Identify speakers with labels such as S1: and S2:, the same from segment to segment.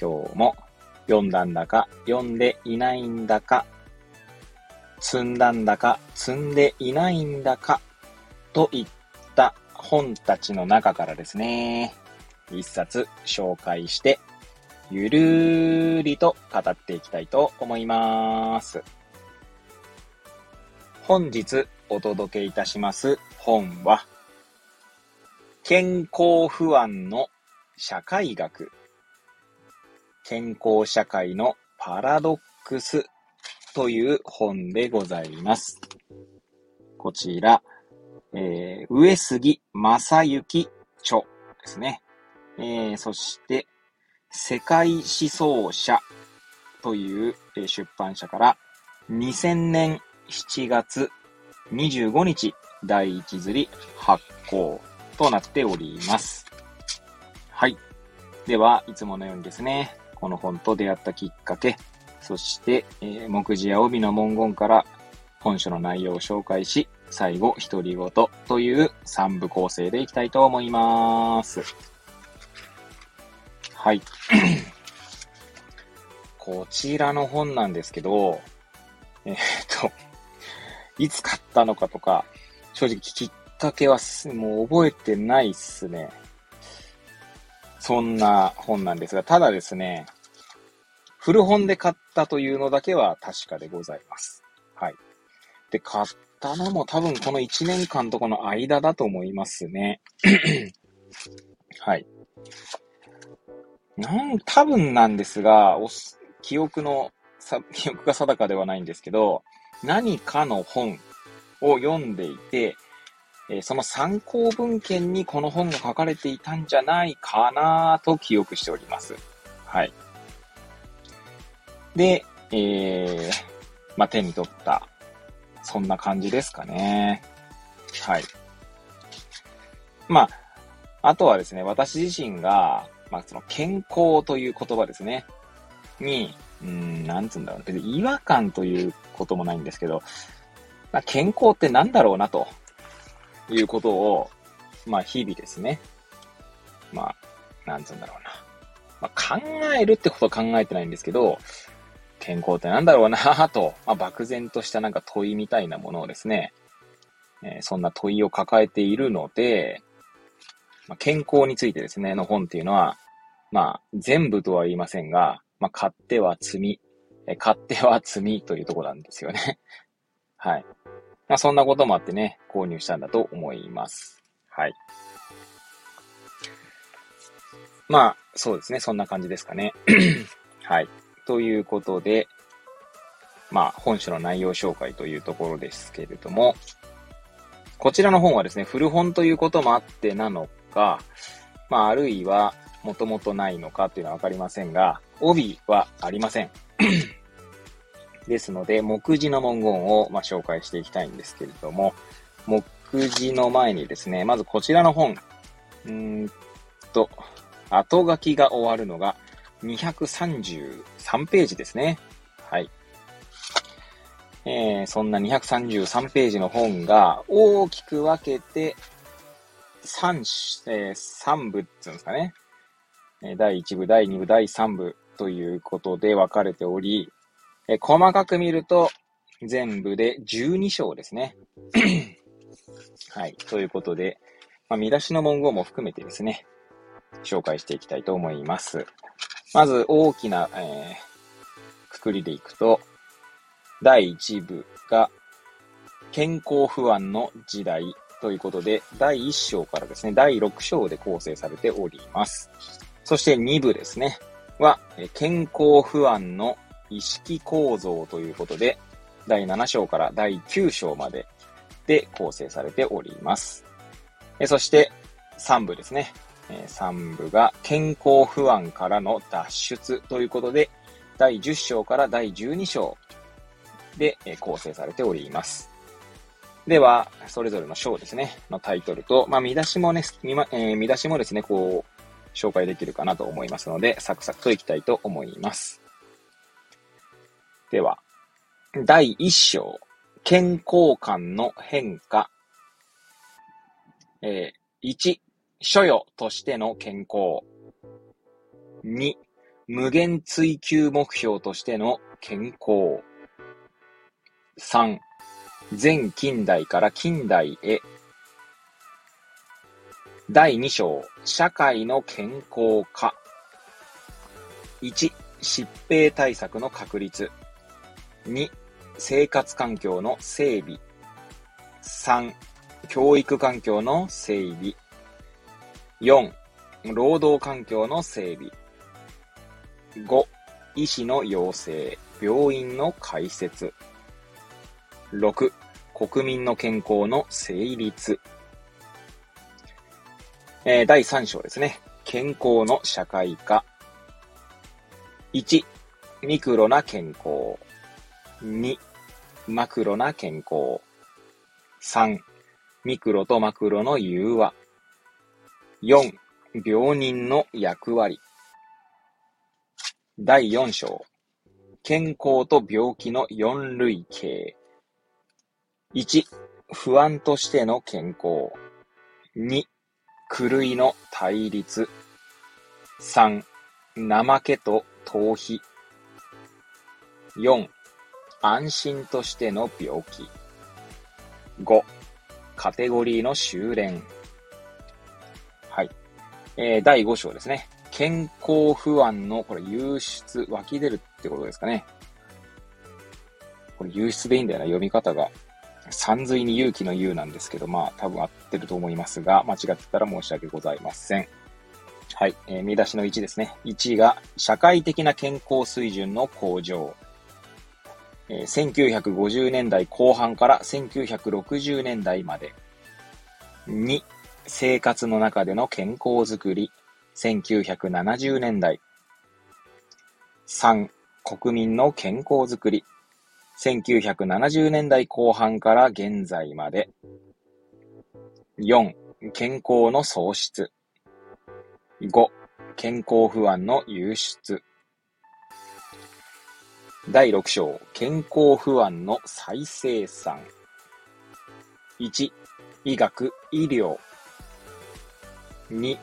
S1: 今日も読んだんだか、読んでいないんだか、積んだんだか、積んでいないんだか、といった本たちの中からですね、一冊紹介して、ゆるーりと語っていきたいと思います。本日お届けいたします本は、健康不安の社会学、健康社会のパラドックスという本でございます。こちら、えー、上杉正幸著ですね。えー、そして、世界思想者という出版社から2000年7月25日第一釣り発行となっております。はい。では、いつものようにですね、この本と出会ったきっかけ、そして、えー、目次や帯の文言から本書の内容を紹介し、最後、独り言という3部構成でいきたいと思います。はい。こちらの本なんですけど、えー、っと、いつ買ったのかとか、正直きっかけはもう覚えてないっすね。そんな本なんですが、ただですね、古本で買ったというのだけは確かでございます。はい。で、買ったのも多分この1年間とこの間だと思いますね。はい。なん、多分なんですが、お記憶の、さ、記憶が定かではないんですけど、何かの本を読んでいて、え、その参考文献にこの本が書かれていたんじゃないかなと記憶しております。はい。で、えー、まあ、手に取ったそんな感じですかね。はい。まあ、あとはですね、私自身が、まあ、その健康という言葉ですね。に、うん、なんつうんだろう。別に違和感ということもないんですけど、まあ、健康って何だろうな、ということを、まあ、日々ですね。まあ、なんつうんだろうな。まあ、考えるってことは考えてないんですけど、健康ってなんだろうなぁと、まあ、漠然としたなんか問いみたいなものをですね、えー、そんな問いを抱えているので、まあ、健康についてですね、の本っていうのは、まあ、全部とは言いませんが、まあ、買っては積み、え買っては積みというとこなんですよね。はい。まあ、そんなこともあってね、購入したんだと思います。はい。まあ、そうですね。そんな感じですかね。はい。ということで、まあ、本書の内容紹介というところですけれども、こちらの本はですね、古本ということもあってなのか、まあ、あるいは、もともとないのかというのはわかりませんが、帯はありません。ですので、目次の文言を、まあ、紹介していきたいんですけれども、目次の前にですね、まずこちらの本、うんと、後書きが終わるのが233ページですね。はい。えー、そんな233ページの本が大きく分けて3、えー、3部っていうんですかね。第1部、第2部、第3部ということで分かれており、えー、細かく見ると全部で12章ですね。はい。ということで、まあ、見出しの文言も含めてですね、紹介していきたいと思います。まず大きな、えー、くくりでいくと、第1部が健康不安の時代ということで、第1章からですね、第6章で構成されております。そして2部ですね、は、健康不安の意識構造ということで、第7章から第9章までで構成されております。そして3部ですね。え3部が健康不安からの脱出ということで、第10章から第12章で、え構成されております。では、それぞれの章ですね、のタイトルと、まあ、見出しもね、ま、えー、見出しもですね、こう、紹介できるかなと思いますので、サクサクといきたいと思います。では、第1章、健康感の変化。えー、1、所与としての健康。2、無限追求目標としての健康。3、前近代から近代へ。第2章、社会の健康化。1、疾病対策の確立。2、生活環境の整備。3、教育環境の整備。4、労働環境の整備。5、医師の養成、病院の開設。6、国民の健康の成立。えー、第3章ですね。健康の社会化。1、ミクロな健康。2、マクロな健康。3、ミクロとマクロの融和。4、病人の役割。第4章、健康と病気の4類型。1、不安としての健康。2、狂いの対立。3、怠けと逃避。4、安心としての病気。5、カテゴリーの修練。はい。えー、第5章ですね。健康不安の、これ、輸出、湧き出るってことですかね。これ、輸出でいいんだよな、読み方が。山水に勇気の勇なんですけど、まあ、多分合ってると思いますが、間違ってたら申し訳ございません。はい。えー、見出しの1ですね。1が、社会的な健康水準の向上。え、1950年代後半から1960年代まで。2、生活の中での健康づくり。1970年代。3、国民の健康づくり。1970年代後半から現在まで。4、健康の喪失。5、健康不安の輸出。第6章、健康不安の再生産。1、医学、医療。2、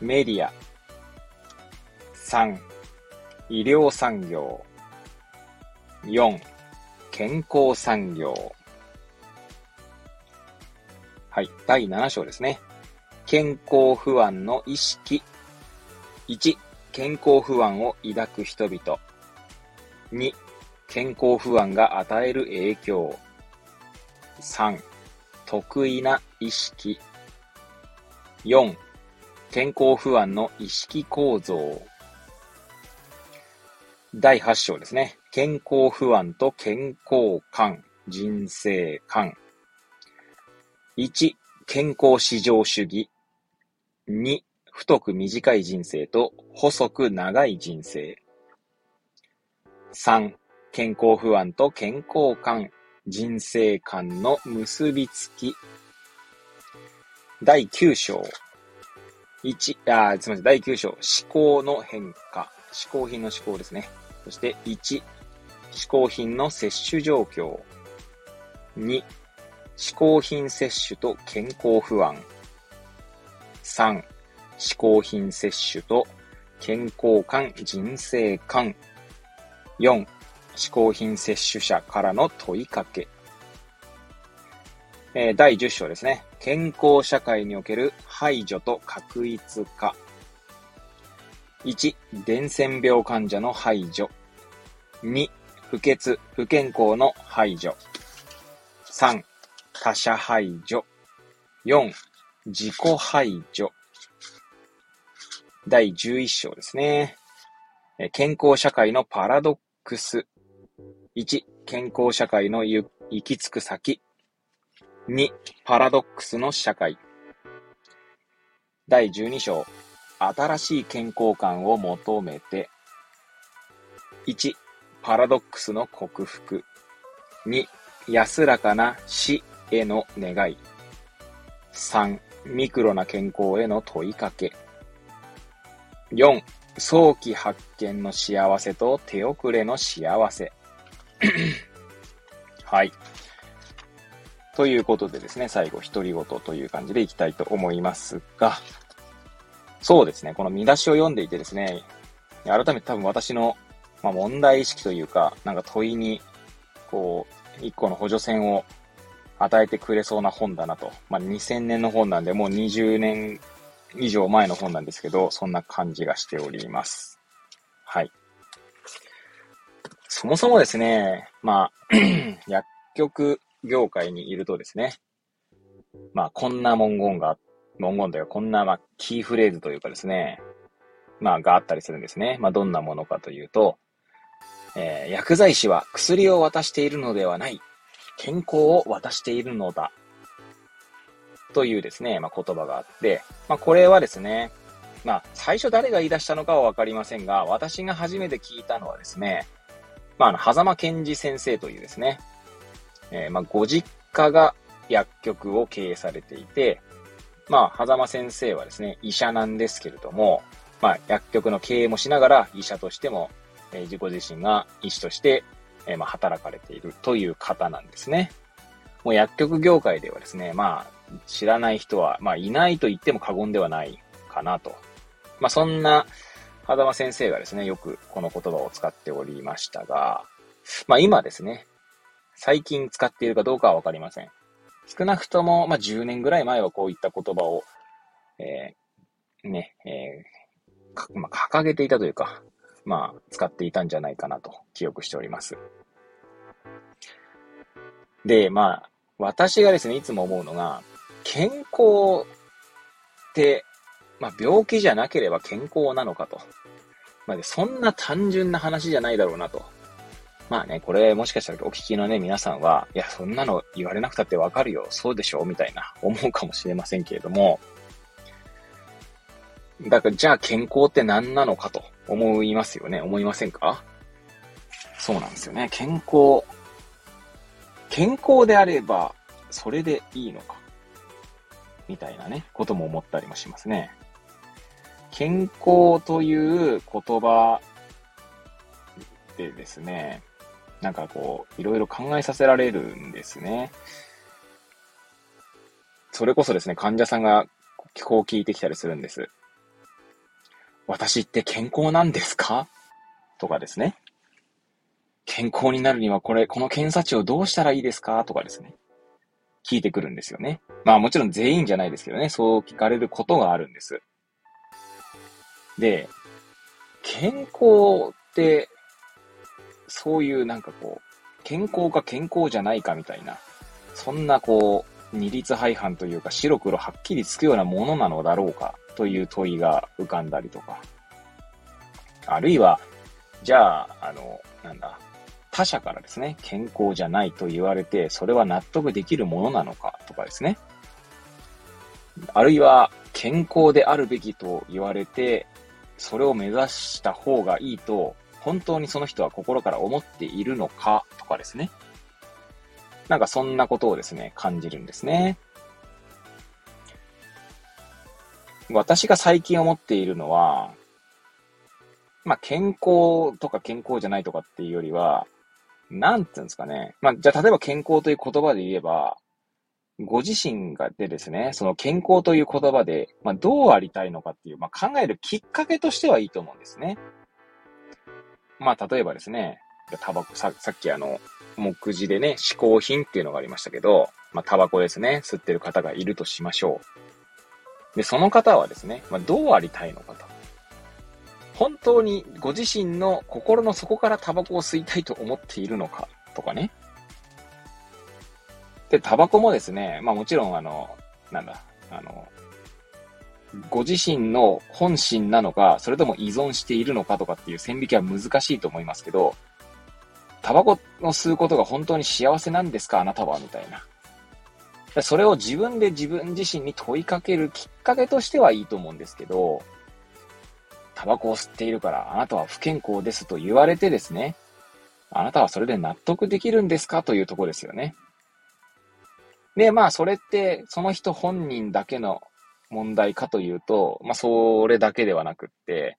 S1: メディア。3、医療産業。4、健康産業。はい。第7章ですね。健康不安の意識。1、健康不安を抱く人々。2、健康不安が与える影響。3、得意な意識。4、健康不安の意識構造。第8章ですね。健康不安と健康観、人生観。1、健康至上主義。2、太く短い人生と細く長い人生。3、健康不安と健康観、人生観の結びつき。第9章。1、あ、すみません。第9章。思考の変化。嗜好品の思考ですね。そして、1、嗜好品の摂取状況。2、嗜好品摂取と健康不安。3、嗜好品摂取と健康観、人生観。4、嗜好品摂取者からの問いかけ。えー、第10章ですね。健康社会における排除と確一化。1、伝染病患者の排除。2、不潔、不健康の排除。3、他者排除。4、自己排除。第11章ですね。健康社会のパラドックス。1、健康社会の行き着く先。2、パラドックスの社会。第12章、新しい健康観を求めて、1、パラドックスの克服。2、安らかな死への願い。3、ミクロな健康への問いかけ。4、早期発見の幸せと手遅れの幸せ。はい。ということでですね、最後、独り言という感じでいきたいと思いますが、そうですね、この見出しを読んでいてですね、改めて多分私の、まあ、問題意識というか、なんか問いに、こう、一個の補助線を与えてくれそうな本だなと。まあ、2000年の本なんで、もう20年以上前の本なんですけど、そんな感じがしております。はい。そもそもですね、まあ、薬局業界にいるとですね、まあ、こんな文言が、文言というか、こんな、まあ、キーフレーズというかですね、まあ、があったりするんですね。まあ、どんなものかというと、えー、薬剤師は薬を渡しているのではない。健康を渡しているのだ。というですね、まあ、言葉があって、まあ、これはですね、まあ、最初誰が言い出したのかはわかりませんが、私が初めて聞いたのはですね、まあ、あの、狭間健二先生というですね、えー、まあ、ご実家が薬局を経営されていて、まあ、狭間先生はですね、医者なんですけれども、まあ、薬局の経営もしながら、医者としても、えー、自己自身が医師として、えー、まあ、働かれているという方なんですね。もう薬局業界ではですね、まあ、知らない人は、まあ、いないと言っても過言ではないかなと。まあ、そんな、狭間先生がですね、よくこの言葉を使っておりましたが、まあ、今ですね、最近使っているかどうかはわかりません。少なくとも、まあ、10年ぐらい前はこういった言葉を、えー、ね、えー、まあ、掲げていたというか、まあ、使っていたんじゃないかなと記憶しております。で、まあ、私がですね、いつも思うのが、健康って、まあ、病気じゃなければ健康なのかと。まあ、そんな単純な話じゃないだろうなと。まあね、これもしかしたらお聞きのね、皆さんは、いや、そんなの言われなくたってわかるよ、そうでしょうみたいな思うかもしれませんけれども、だから、じゃあ健康って何なのかと思いますよね。思いませんか？そうなんですよね。健康。健康であれば、それでいいのか。みたいなね、ことも思ったりもしますね。健康という言葉でですね、なんかこう、いろいろ考えさせられるんですね。それこそですね、患者さんがこう聞いてきたりするんです。私って健康なんですか？とかですね。健康になるにはこれ、この検査値をどうしたらいいですか？とかですね。聞いてくるんですよね。まあもちろん全員じゃないですけどね、そう聞かれることがあるんです。で、健康って、そういうなんかこう、健康か健康じゃないかみたいな、そんなこう、二律背反というか白黒はっきりつくようなものなのだろうかという問いが浮かんだりとか。あるいは、じゃあ、あの、なんだ、他者からですね、健康じゃないと言われて、それは納得できるものなのかとかですね。あるいは、健康であるべきと言われて、それを目指した方がいいと、本当にその人は心から思っているのかとかですね。なんかそんなことをですね、感じるんですね。私が最近思っているのは、まあ、健康とか健康じゃないとかっていうよりは、なんていうんですかね。まあ、じゃあ、例えば健康という言葉で言えば、ご自身がでですね、その健康という言葉で、まあ、どうありたいのかっていう、まあ、考えるきっかけとしてはいいと思うんですね。まあ、例えばですね、タバコ、ささっきあの、目次でね、嗜好品っていうのがありましたけど、まあ、タバコですね、吸ってる方がいるとしましょう。で、その方はですね、まあ、どうありたいのかと。本当にご自身の心の底からタバコを吸いたいと思っているのかとかね。で、タバコもですね、まあもちろんあの、なんだ、あの、ご自身の本心なのか、それとも依存しているのかとかっていう線引きは難しいと思いますけど、タバコを吸うことが本当に幸せなんですかあなたはみたいな。それを自分で自分自身に問いかけるきっかけとしてはいいと思うんですけど、タバコを吸っているからあなたは不健康ですと言われてですね、あなたはそれで納得できるんですかというところですよね。で、まあ、それって、その人本人だけの問題かというと、まあ、それだけではなくって、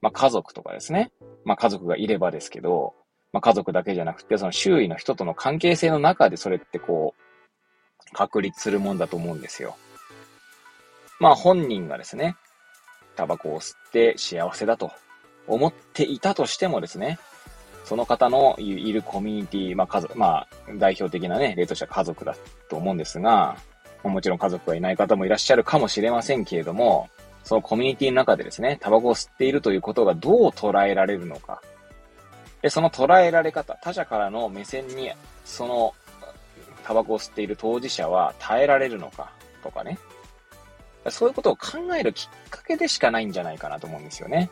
S1: まあ、家族とかですね。まあ、家族がいればですけど、まあ、家族だけじゃなくて、その周囲の人との関係性の中でそれってこう、確立するもんだと思うんですよ。まあ、本人がですね、タバコを吸って幸せだと思っていたとしてもですね、その方のいるコミュニティ、まあ家族、まあ代表的なね、例としては家族だと思うんですが、もちろん家族がいない方もいらっしゃるかもしれませんけれども、そのコミュニティの中でですね、タバコを吸っているということがどう捉えられるのか。で、その捉えられ方、他者からの目線に、その、タバコを吸っている当事者は耐えられるのか、とかね。そういうことを考えるきっかけでしかないんじゃないかなと思うんですよね。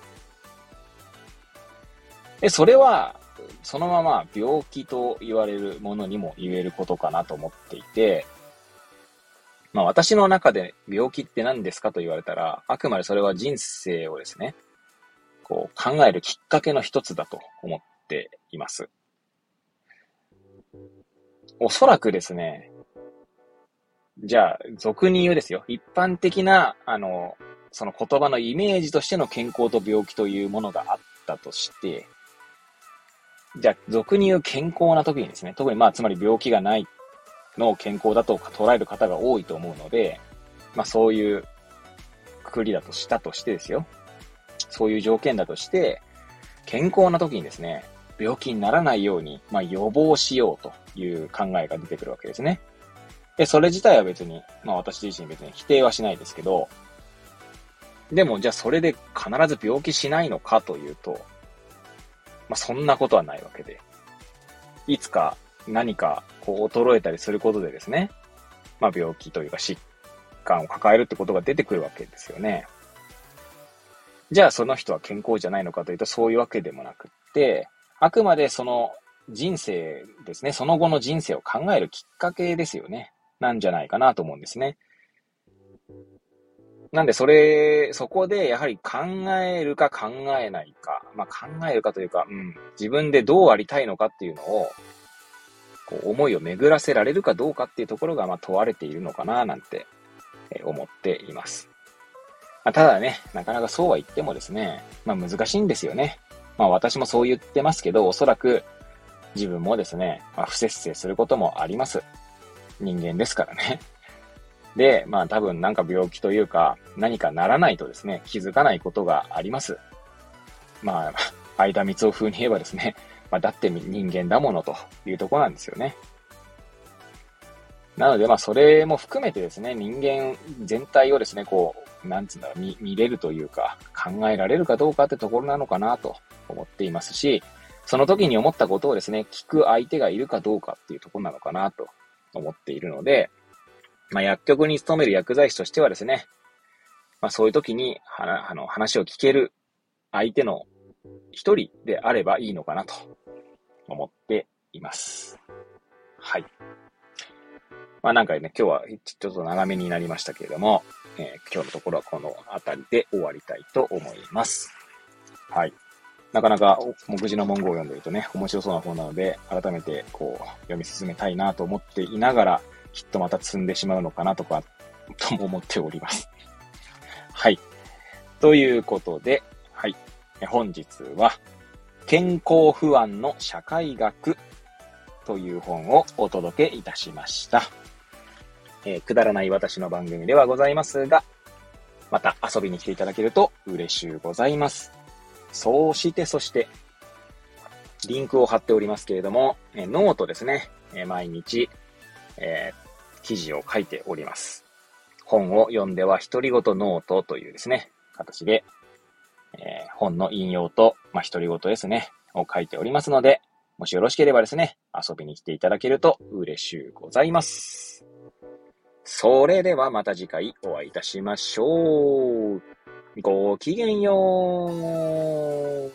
S1: で、それは、そのまま病気と言われるものにも言えることかなと思っていて、まあ私の中で病気って何ですかと言われたら、あくまでそれは人生をですね、こう考えるきっかけの一つだと思っています。おそらくですね、じゃあ、俗に言うですよ。一般的な、あの、その言葉のイメージとしての健康と病気というものがあったとして、じゃあ、俗に言う健康な時にですね、特にまあ、つまり病気がないの健康だと捉える方が多いと思うので、まあ、そういうくくりだとしたとしてですよ。そういう条件だとして、健康な時にですね、病気にならないように、まあ、予防しようという考えが出てくるわけですね。で、それ自体は別に、まあ私自身別に否定はしないですけど、でもじゃあそれで必ず病気しないのかというと、まあ、そんなことはないわけで。いつか何かこう衰えたりすることでですね、まあ、病気というか疾患を抱えるってことが出てくるわけですよね。じゃあその人は健康じゃないのかというとそういうわけでもなくって、あくまでその人生ですね、その後の人生を考えるきっかけですよね。なんじゃないかなと思うんですね。なんで、それ、そこでやはり考えるか考えないか、まあ、考えるかというか、うん、自分でどうありたいのかっていうのを、こう、思いを巡らせられるかどうかっていうところが、まあ、問われているのかな、なんて、え思っています。まあ、ただね、なかなかそうは言ってもですね、まあ、難しいんですよね。まあ、私もそう言ってますけど、おそらく、自分もですね、まあ、不節制することもあります。人間ですからね。で、まあ多分なんか病気というか何かならないとですね、気づかないことがあります。まあ、間三つを風に言えばですね、まあだって人間だものというとこなんですよね。なのでまあそれも含めてですね、人間全体をですね、こう、なんつうんだろう、見、見れるというか、考えられるかどうかってところなのかなと思っていますし、その時に思ったことをですね、聞く相手がいるかどうかっていうところなのかなと思っているので、まあ、薬局に勤める薬剤師としてはですね、まあ、そういう時に、はあの、話を聞ける相手の一人であればいいのかなと思っています。はい。まあなんかね、今日はちょっと長めになりましたけれども、えー、今日のところはこの辺りで終わりたいと思います。はい。なかなか目次の文言を読んでるとね、面白そうな本なので、改めてこう、読み進めたいなと思っていながら、きっとまた積んでしまうのかなとか、とも思っております。はい。ということで、はい。本日は、健康不安の社会学という本をお届けいたしました。えー、くだらない私の番組ではございますが、また遊びに来ていただけると嬉しゅうございます。そうして、そして、リンクを貼っておりますけれども、えノートですね。え毎日、えー、記事を書いております。本を読んでは独り言ノートというですね、形で、えー、本の引用と、まあ、独り言ですね、を書いておりますので、もしよろしければですね、遊びに来ていただけると嬉しゅうございます。それではまた次回お会いいたしましょう。ごきげんよう。